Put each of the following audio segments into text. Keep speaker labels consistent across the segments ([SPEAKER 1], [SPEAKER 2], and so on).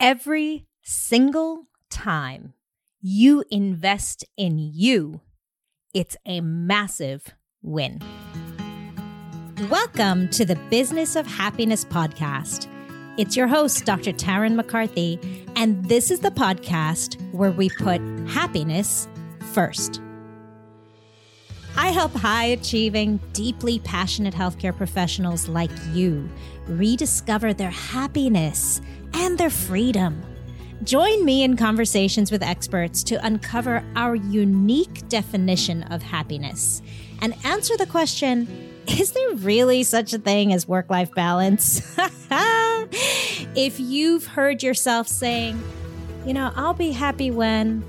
[SPEAKER 1] Every single time you invest in you, it's a massive win. Welcome to the Business of Happiness podcast. It's your host, Dr. Tarryn MacCarthy, and this is the podcast where we put happiness first. I help high achieving, deeply passionate healthcare professionals like you rediscover their happiness and their freedom. Join me in conversations with experts to uncover our unique definition of happiness and answer the question is there really such a thing as work life balance? if you've heard yourself saying, you know, I'll be happy when,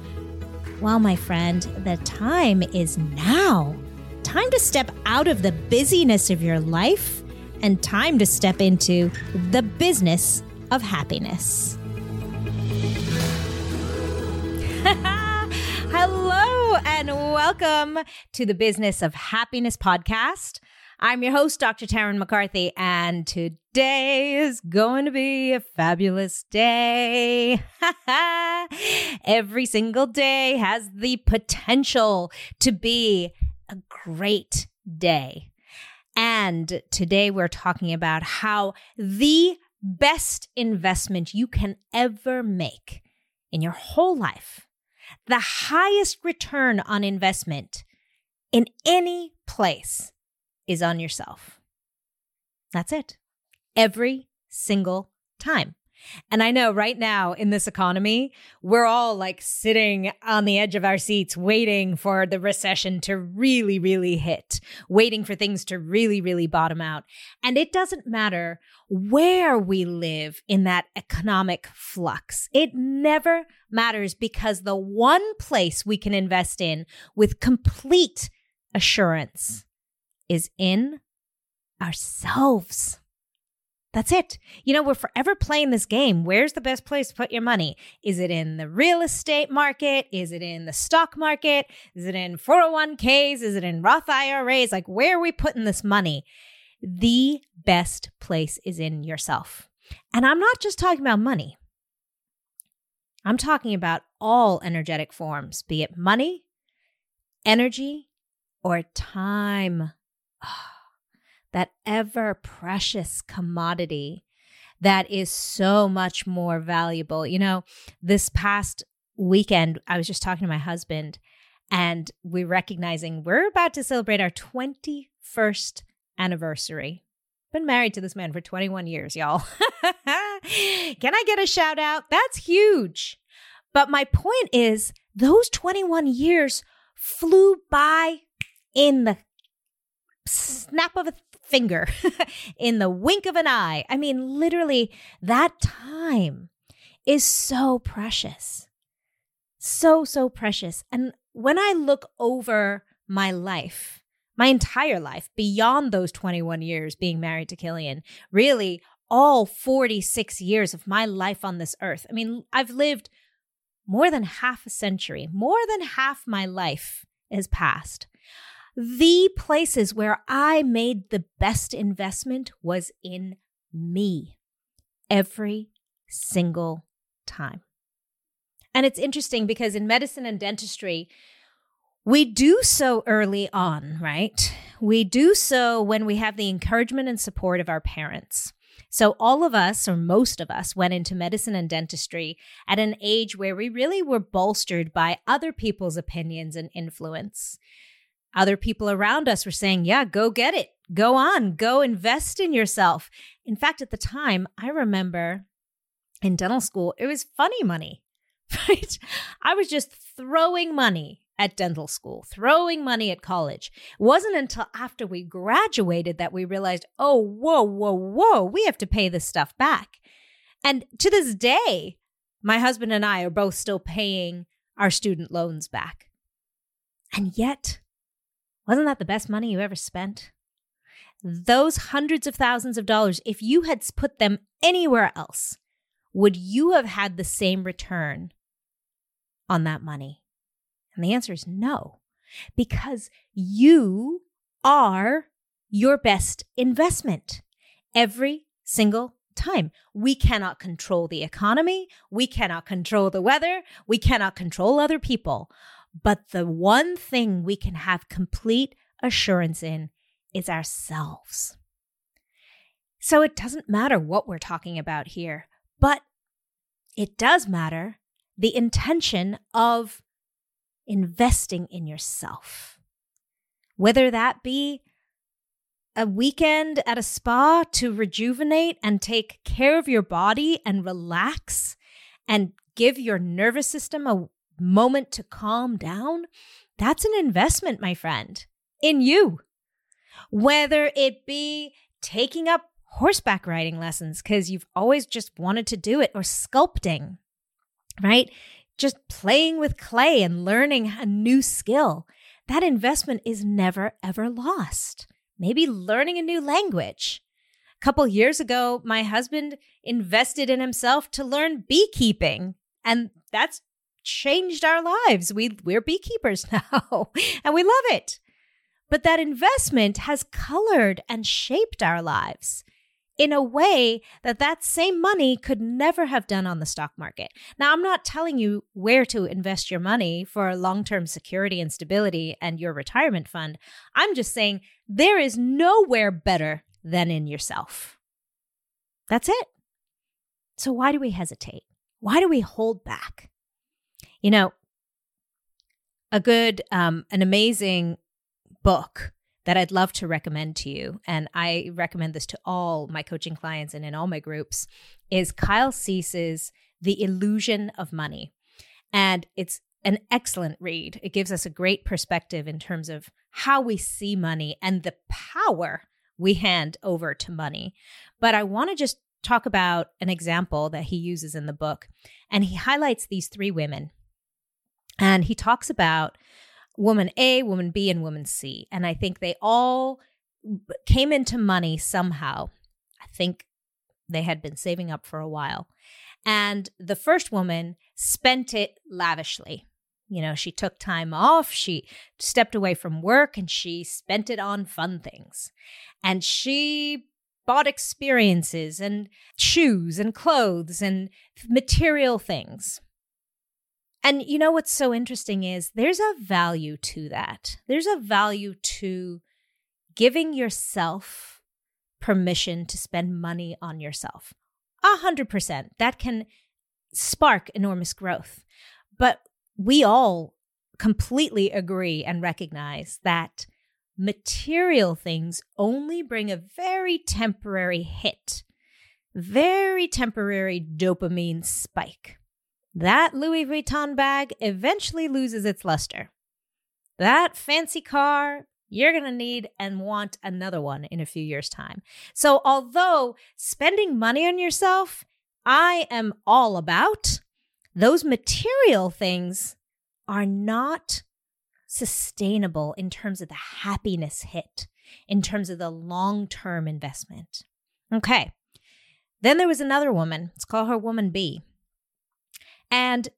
[SPEAKER 1] well, my friend, the time is now. Time to step out of the busyness of your life and time to step into the business of happiness. Hello, and welcome to the Business of Happiness podcast. I'm your host, Dr. Tarryn MacCarthy, and today is going to be a fabulous day. Every single day has the potential to be a great day. And today we're talking about how the best investment you can ever make in your whole life, the highest return on investment in any place is on yourself. That's it. Every single time. And I know right now in this economy, we're all like sitting on the edge of our seats, waiting for the recession to really, really hit, waiting for things to really, really bottom out. And it doesn't matter where we live in that economic flux. It never matters because the one place we can invest in with complete assurance is in ourselves. That's it. You know, we're forever playing this game. Where's the best place to put your money? Is it in the real estate market? Is it in the stock market? Is it in 401ks? Is it in Roth IRAs? Like, where are we putting this money? The best place is in yourself. And I'm not just talking about money, I'm talking about all energetic forms, be it money, energy, or time. Oh that ever precious commodity that is so much more valuable. You know, this past weekend, I was just talking to my husband, and we're recognizing we're about to celebrate our 21st anniversary. Been married to this man for 21 years, y'all. Can I get a shout out? That's huge. But my point is, those 21 years flew by in the snap of a finger, in the wink of an eye. I mean, literally, that time is so precious. So, so precious. And when I look over my life, my entire life, beyond those 21 years being married to Killian, really all 46 years of my life on this earth. I mean, I've lived more than half a century, more than half my life has passed the places where I made the best investment was in me every single time. And it's interesting because in medicine and dentistry, we do so early on, right? We do so when we have the encouragement and support of our parents. So, all of us, or most of us, went into medicine and dentistry at an age where we really were bolstered by other people's opinions and influence. Other people around us were saying, yeah, go get it. Go on, go invest in yourself. In fact, at the time, I remember in dental school, it was funny money, right? I was just throwing money at dental school, throwing money at college. It wasn't until after we graduated that we realized, oh, whoa, whoa, whoa, we have to pay this stuff back. And to this day, my husband and I are both still paying our student loans back. And yet, wasn't that the best money you ever spent? Those hundreds of thousands of dollars, if you had put them anywhere else, would you have had the same return on that money? And the answer is no, because you are your best investment every single time. We cannot control the economy. We cannot control the weather. We cannot control other people. But the one thing we can have complete assurance in is ourselves. So it doesn't matter what we're talking about here, but it does matter the intention of investing in yourself. Whether that be a weekend at a spa to rejuvenate and take care of your body and relax and give your nervous system a moment to calm down, that's an investment, my friend, in you. Whether it be taking up horseback riding lessons because you've always just wanted to do it, or sculpting, right? Just playing with clay and learning a new skill. That investment is never, ever lost maybe learning a new language. A couple years ago, my husband invested in himself to learn beekeeping, and that's changed our lives. We we're beekeepers now, and we love it. But that investment has colored and shaped our lives in a way that that same money could never have done on the stock market. Now, I'm not telling you where to invest your money for long term security and stability and your retirement fund. I'm just saying there is nowhere better than in yourself. That's it. So, why do we hesitate? Why do we hold back? You know, a good, um, an amazing book that I'd love to recommend to you, and I recommend this to all my coaching clients and in all my groups, is Kyle Cease's The Illusion of Money. And it's an excellent read. It gives us a great perspective in terms of how we see money and the power we hand over to money. But I want to just talk about an example that he uses in the book. And he highlights these three women. And he talks about woman A, woman B, and woman C. And I think they all came into money somehow. I think they had been saving up for a while. And the first woman spent it lavishly. You know, she took time off, she stepped away from work, and she spent it on fun things. And she bought experiences and shoes and clothes and material things. And you know what's so interesting is there's a value to that. There's a value to giving yourself permission to spend money on yourself. A hundred percent. That can spark enormous growth. But we all completely agree and recognize that material things only bring a very temporary hit, very temporary dopamine spike. That Louis Vuitton bag eventually loses its luster. That fancy car, you're going to need and want another one in a few years' time. So, although spending money on yourself, I am all about, those material things are not sustainable in terms of the happiness hit, in terms of the long term investment. Okay. Then there was another woman. Let's call her Woman B. And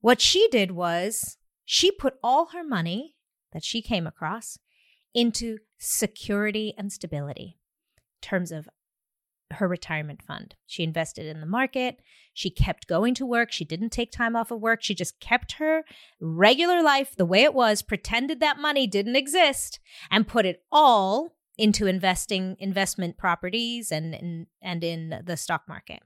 [SPEAKER 1] what she did was she put all her money that she came across into security and stability in terms of her retirement fund. She invested in the market. She kept going to work. She didn't take time off of work. She just kept her regular life the way it was, pretended that money didn't exist, and put it all into investing investment properties and, and, and in the stock market.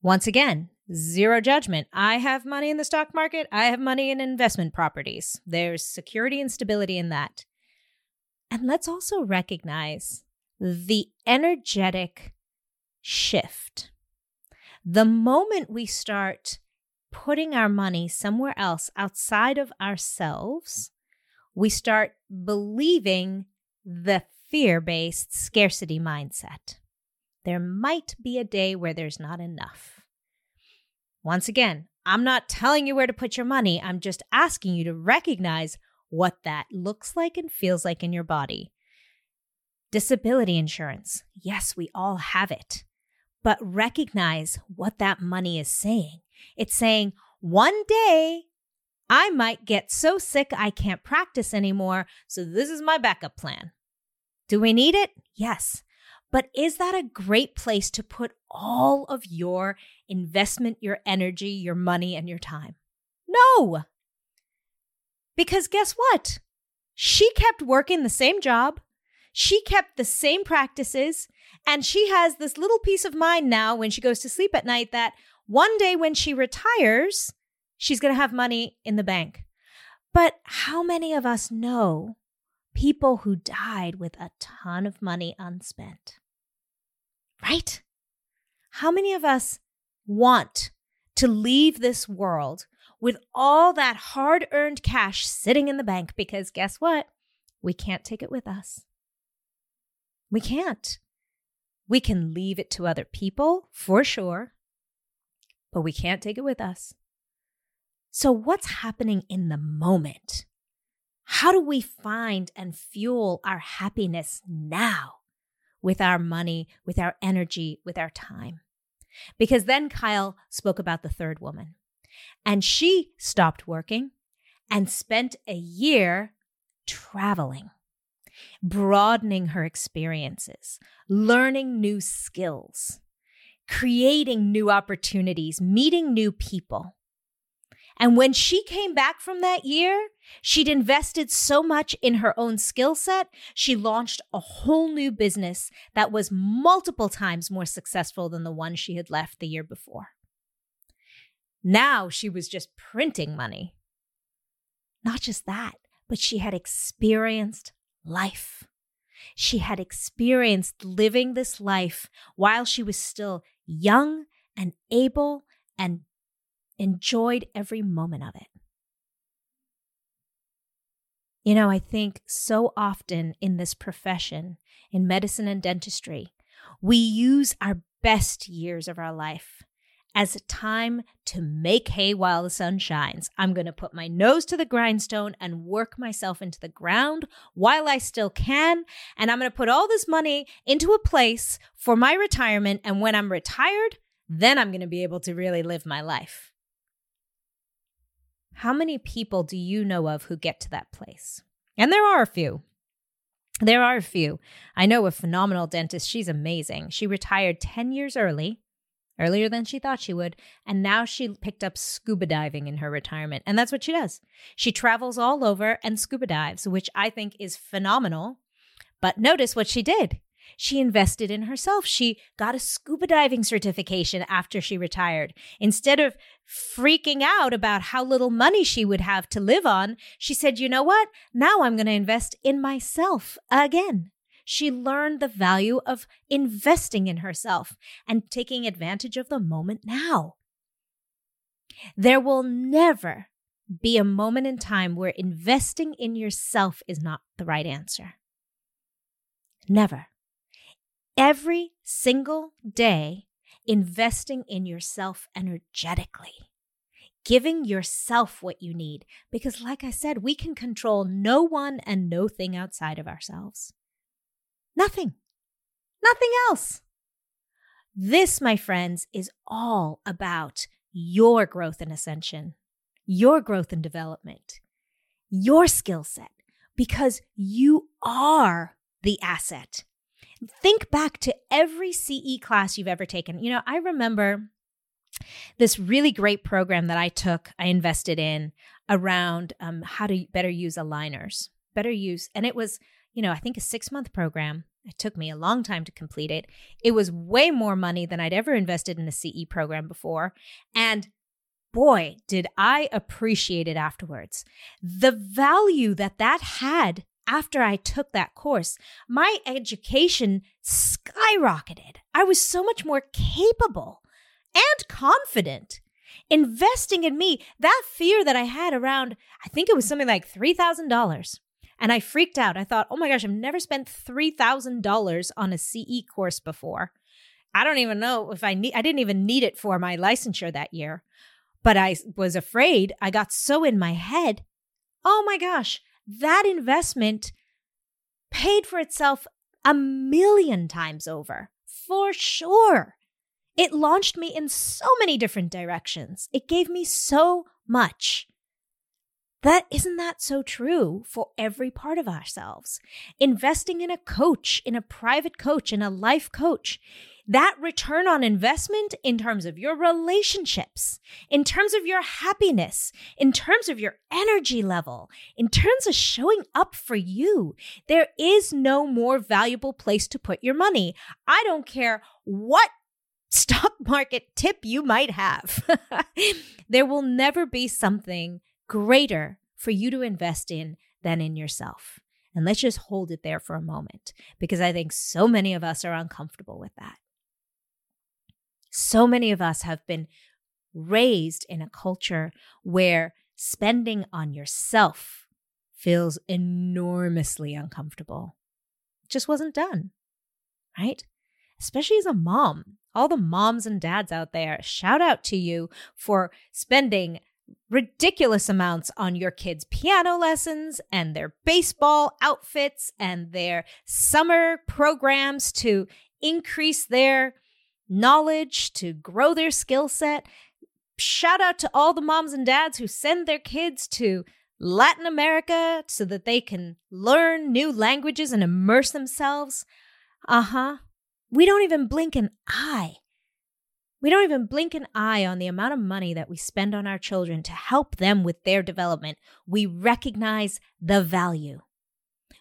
[SPEAKER 1] Once again, zero judgment. I have money in the stock market. I have money in investment properties. There's security and stability in that. And let's also recognize the energetic shift. The moment we start putting our money somewhere else outside of ourselves, we start believing the fear based scarcity mindset. There might be a day where there's not enough. Once again, I'm not telling you where to put your money. I'm just asking you to recognize what that looks like and feels like in your body. Disability insurance. Yes, we all have it. But recognize what that money is saying. It's saying, one day I might get so sick I can't practice anymore. So this is my backup plan. Do we need it? Yes. But is that a great place to put all of your investment, your energy, your money, and your time? No. Because guess what? She kept working the same job. She kept the same practices. And she has this little peace of mind now when she goes to sleep at night that one day when she retires, she's going to have money in the bank. But how many of us know people who died with a ton of money unspent? Right? How many of us want to leave this world with all that hard earned cash sitting in the bank? Because guess what? We can't take it with us. We can't. We can leave it to other people for sure, but we can't take it with us. So, what's happening in the moment? How do we find and fuel our happiness now with our money, with our energy, with our time? Because then Kyle spoke about the third woman, and she stopped working and spent a year traveling, broadening her experiences, learning new skills, creating new opportunities, meeting new people. And when she came back from that year, she'd invested so much in her own skill set, she launched a whole new business that was multiple times more successful than the one she had left the year before. Now she was just printing money. Not just that, but she had experienced life. She had experienced living this life while she was still young and able and enjoyed every moment of it. You know, I think so often in this profession, in medicine and dentistry, we use our best years of our life as a time to make hay while the sun shines. I'm going to put my nose to the grindstone and work myself into the ground while I still can. And I'm going to put all this money into a place for my retirement. And when I'm retired, then I'm going to be able to really live my life. How many people do you know of who get to that place? And there are a few. There are a few. I know a phenomenal dentist. She's amazing. She retired 10 years early, earlier than she thought she would, and now she picked up scuba diving in her retirement. And that's what she does. She travels all over and scuba dives, which I think is phenomenal. But notice what she did. She invested in herself. She got a scuba diving certification after she retired. Instead of freaking out about how little money she would have to live on, she said, You know what? Now I'm going to invest in myself again. She learned the value of investing in herself and taking advantage of the moment now. There will never be a moment in time where investing in yourself is not the right answer. Never every single day investing in yourself energetically, giving yourself what you need. Because, like I said, we can control no one and no thing outside of ourselves. Nothing. Nothing else. This, my friends, is all about your growth and ascension, your growth and development, your skill set, because you are the asset think back to every CE class you've ever taken. You know, I remember this really great program that I took, I invested in around um, how to better use aligners, better use. And it was, you know, I think a six month program. It took me a long time to complete it. It was way more money than I'd ever invested in a CE program before. And boy, did I appreciate it afterwards. The value that that had after I took that course, my education skyrocketed. I was so much more capable and confident. Investing in me, that fear that I had around, I think it was something like $3,000. And I freaked out. I thought, oh my gosh, I've never spent $3,000 on a CE course before. I don't even know if I need, I didn't even need it for my licensure that year. But I was afraid. I got so in my head. Oh my gosh, that investment paid for itself a million times over, for sure. It launched me in so many different directions. It gave me so much. That isn't that so true for every part of ourselves. Investing in a coach, in a private coach, in a life coach, that return on investment in terms of your relationships, in terms of your happiness, in terms of your energy level, in terms of showing up for you, there is no more valuable place to put your money. I don't care what stock market tip you might have. there will never be something greater for you to invest in than in yourself. And let's just hold it there for a moment because I think so many of us are uncomfortable with that. So many of us have been raised in a culture where spending on yourself feels enormously uncomfortable. It just wasn't done, right? Especially as a mom. All the moms and dads out there, shout out to you for spending ridiculous amounts on your kids' piano lessons and their baseball outfits and their summer programs to increase their knowledge, to grow their skill set. Shout out to all the moms and dads who send their kids to Latin America so that they can learn new languages and immerse themselves. Uh huh. We don't even blink an eye. We don't even blink an eye on the amount of money that we spend on our children to help them with their development. We recognize the value.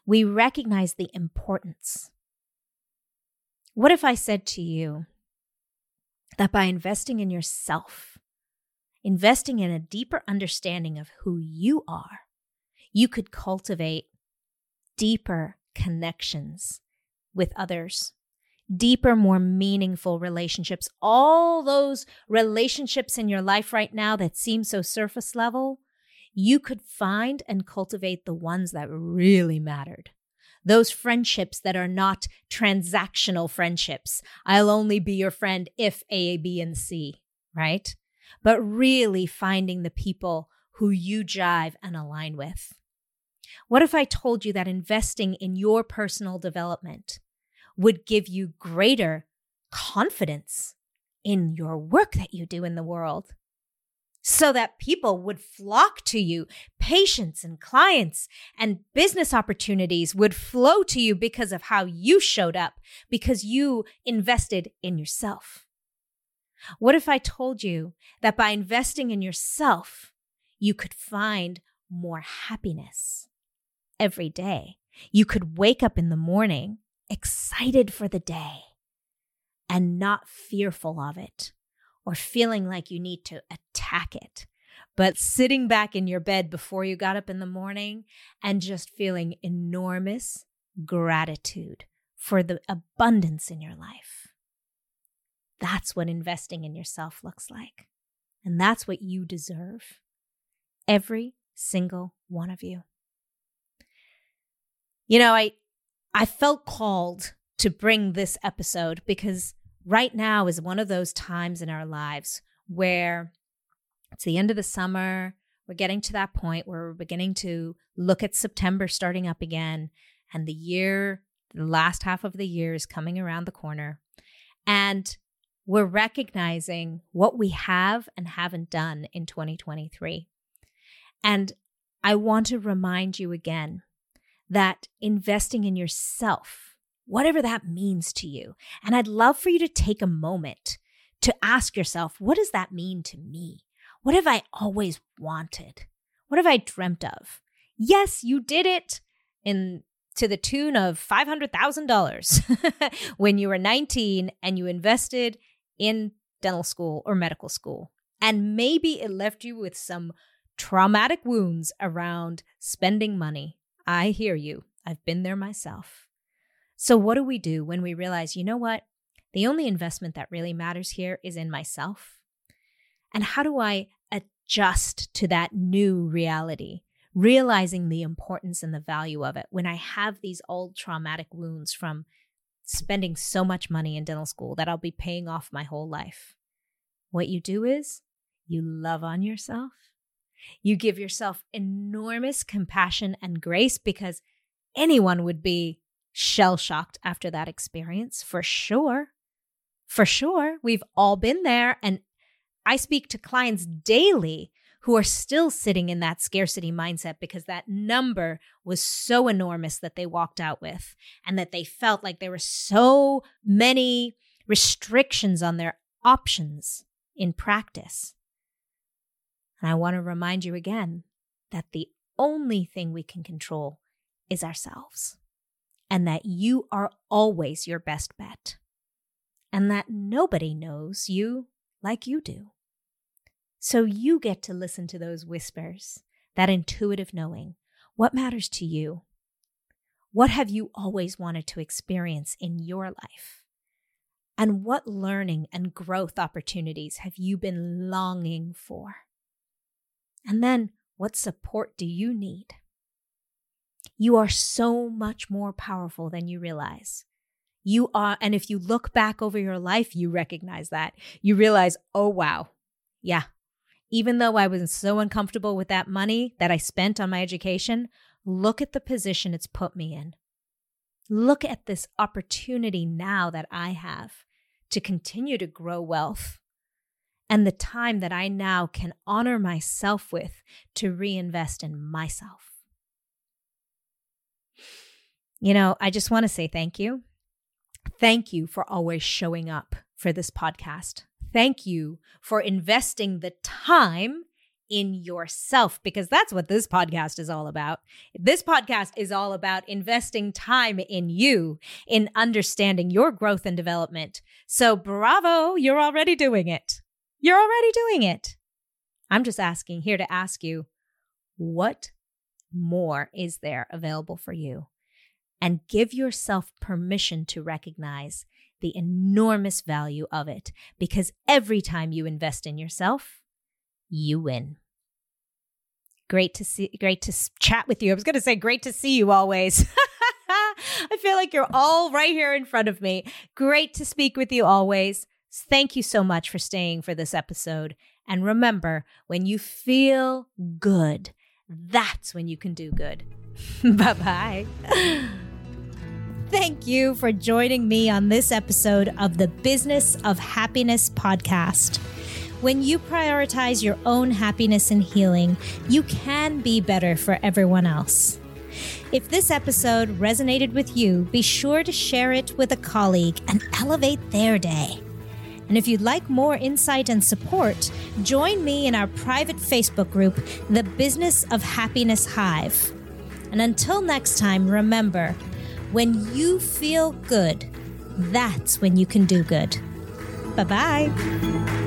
[SPEAKER 1] We recognize the importance. What if I said to you, that by investing in yourself, investing in a deeper understanding of who you are, you could cultivate deeper connections with others, deeper, more meaningful relationships. All those relationships in your life right now that seem so surface level, you could find and cultivate the ones that really mattered those friendships that are not transactional friendships. I'll only be your friend if A, B, and C, right? But really finding the people who you jive and align with. What if I told you that investing in your personal development would give you greater confidence in your work that you do in the world? So that people would flock to you. Patients and clients and business opportunities would flow to you because of how you showed up, because you invested in yourself. What if I told you that by investing in yourself, you could find more happiness every day? You could wake up in the morning excited for the day and not fearful of it or feeling like you need to attack it, but sitting back in your bed before you got up in the morning and just feeling enormous gratitude for the abundance in your life. That's what investing in yourself looks like. And that's what you deserve. Every single one of you. You know, I I felt called to bring this episode because right now is one of those times in our lives where it's the end of the summer. We're getting to that point where we're beginning to look at September starting up again, and the year, the last half of the year is coming around the corner. And we're recognizing what we have and haven't done in 2023. And I want to remind you again that investing in yourself whatever that means to you. And I'd love for you to take a moment to ask yourself, what does that mean to me? What have I always wanted? What have I dreamt of? Yes, you did it in to the tune of $500,000 when you were 19 and you invested in dental school or medical school. And maybe it left you with some traumatic wounds around spending money. I hear you. I've been there myself. So, what do we do when we realize, you know what? The only investment that really matters here is in myself? And how do I adjust to that new reality, realizing the importance and the value of it when I have these old traumatic wounds from spending so much money in dental school that I'll be paying off my whole life? What you do is you love on yourself. You give yourself enormous compassion and grace because anyone would be shell shocked after that experience, for sure. For sure. We've all been there. And I speak to clients daily who are still sitting in that scarcity mindset because that number was so enormous that they walked out with and that they felt like there were so many restrictions on their options in practice. And I want to remind you again that the only thing we can control is ourselves, and that you are always your best bet, and that nobody knows you like you do. So you get to listen to those whispers, that intuitive knowing. What matters to you? What have you always wanted to experience in your life? And what learning and growth opportunities have you been longing for? And then, what support do you need? You are so much more powerful than you realize. You are, and if you look back over your life, you recognize that. You realize, oh, wow, yeah. Even though I was so uncomfortable with that money that I spent on my education, look at the position it's put me in. Look at this opportunity now that I have to continue to grow wealth and the time that I now can honor myself with to reinvest in myself. You know, I just want to say thank you. Thank you for always showing up for this podcast. Thank you for investing the time in yourself because that's what this podcast is all about. This podcast is all about investing time in you, in understanding your growth and development. So, bravo, you're already doing it. You're already doing it. I'm just asking here to ask you what more is there available for you? And give yourself permission to recognize the enormous value of it because every time you invest in yourself, you win. Great to see great to chat with you. I was going to say great to see you always. I feel like you're all right here in front of me. Great to speak with you always. Thank you so much for staying for this episode. And remember, when you feel good, that's when you can do good. bye bye. Thank you for joining me on this episode of the Business of Happiness podcast. When you prioritize your own happiness and healing, you can be better for everyone else. If this episode resonated with you, be sure to share it with a colleague and elevate their day. And if you'd like more insight and support, join me in our private Facebook group, The Business of Happiness Hive. And until next time, remember, when you feel good, that's when you can do good. Bye bye.